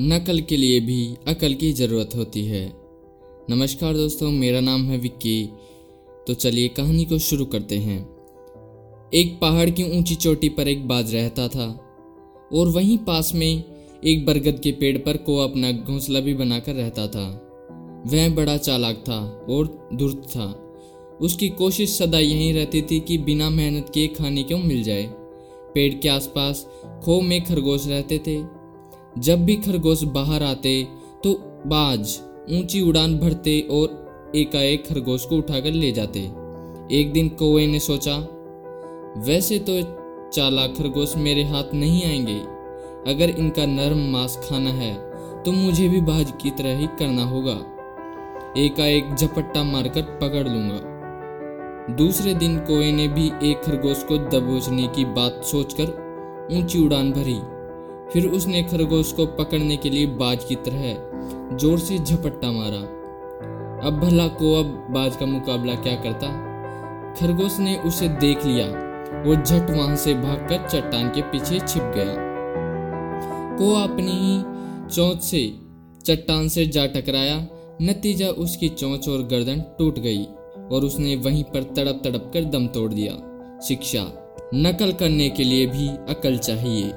नकल के लिए भी अकल की ज़रूरत होती है। नमस्कार दोस्तों, मेरा नाम है विक्की। तो चलिए कहानी को शुरू करते हैं। एक पहाड़ की ऊँची चोटी पर एक बाज रहता था और वहीं पास में एक बरगद के पेड़ पर को अपना घोंसला भी बनाकर रहता था। वह बड़ा चालाक था और धूर्त था। उसकी कोशिश सदा यही रहती थी कि बिना मेहनत किए खाने क्यों मिल जाए। पेड़ के आसपास खो में खरगोश रहते थे जब भी खरगोश बाहर आते तो बाज, ऊँची उड़ान भरते और एकाएक खरगोश को उठाकर ले जाते। एक दिन कौवे ने सोचा, वैसे तो चाला खरगोश मेरे हाथ नहीं आएँगे। अगर इनका नरम मांस खाना है तो मुझे भी बाज की तरह ही करना होगा। एकाएक झपट्टा मारकर पकड़ लूँगा। दूसरे दिन कोए ने भी एक खरगोश को दबोचने की बात सोचकर ऊँची उड़ान भरी। फिर उसने खरगोश को पकड़ने के लिए बाज की तरह ज़ोर से झपट्टा मारा। अब भला को अब बाज का मुकाबला क्या करता? खरगोश ने उसे देख लिया। वो झट वहाँ से भागकर चट्टान के पीछे छिप गया। को अपनी ही चोंच से चट्टान से जा टकराया। नतीजा उसकी चोंच और गर्दन टूट गई और उसने वहीं पर तड़प तड़प कर दम तोड़ दिया। शिक्षा, नकल करने के लिए भी अकल चाहिए।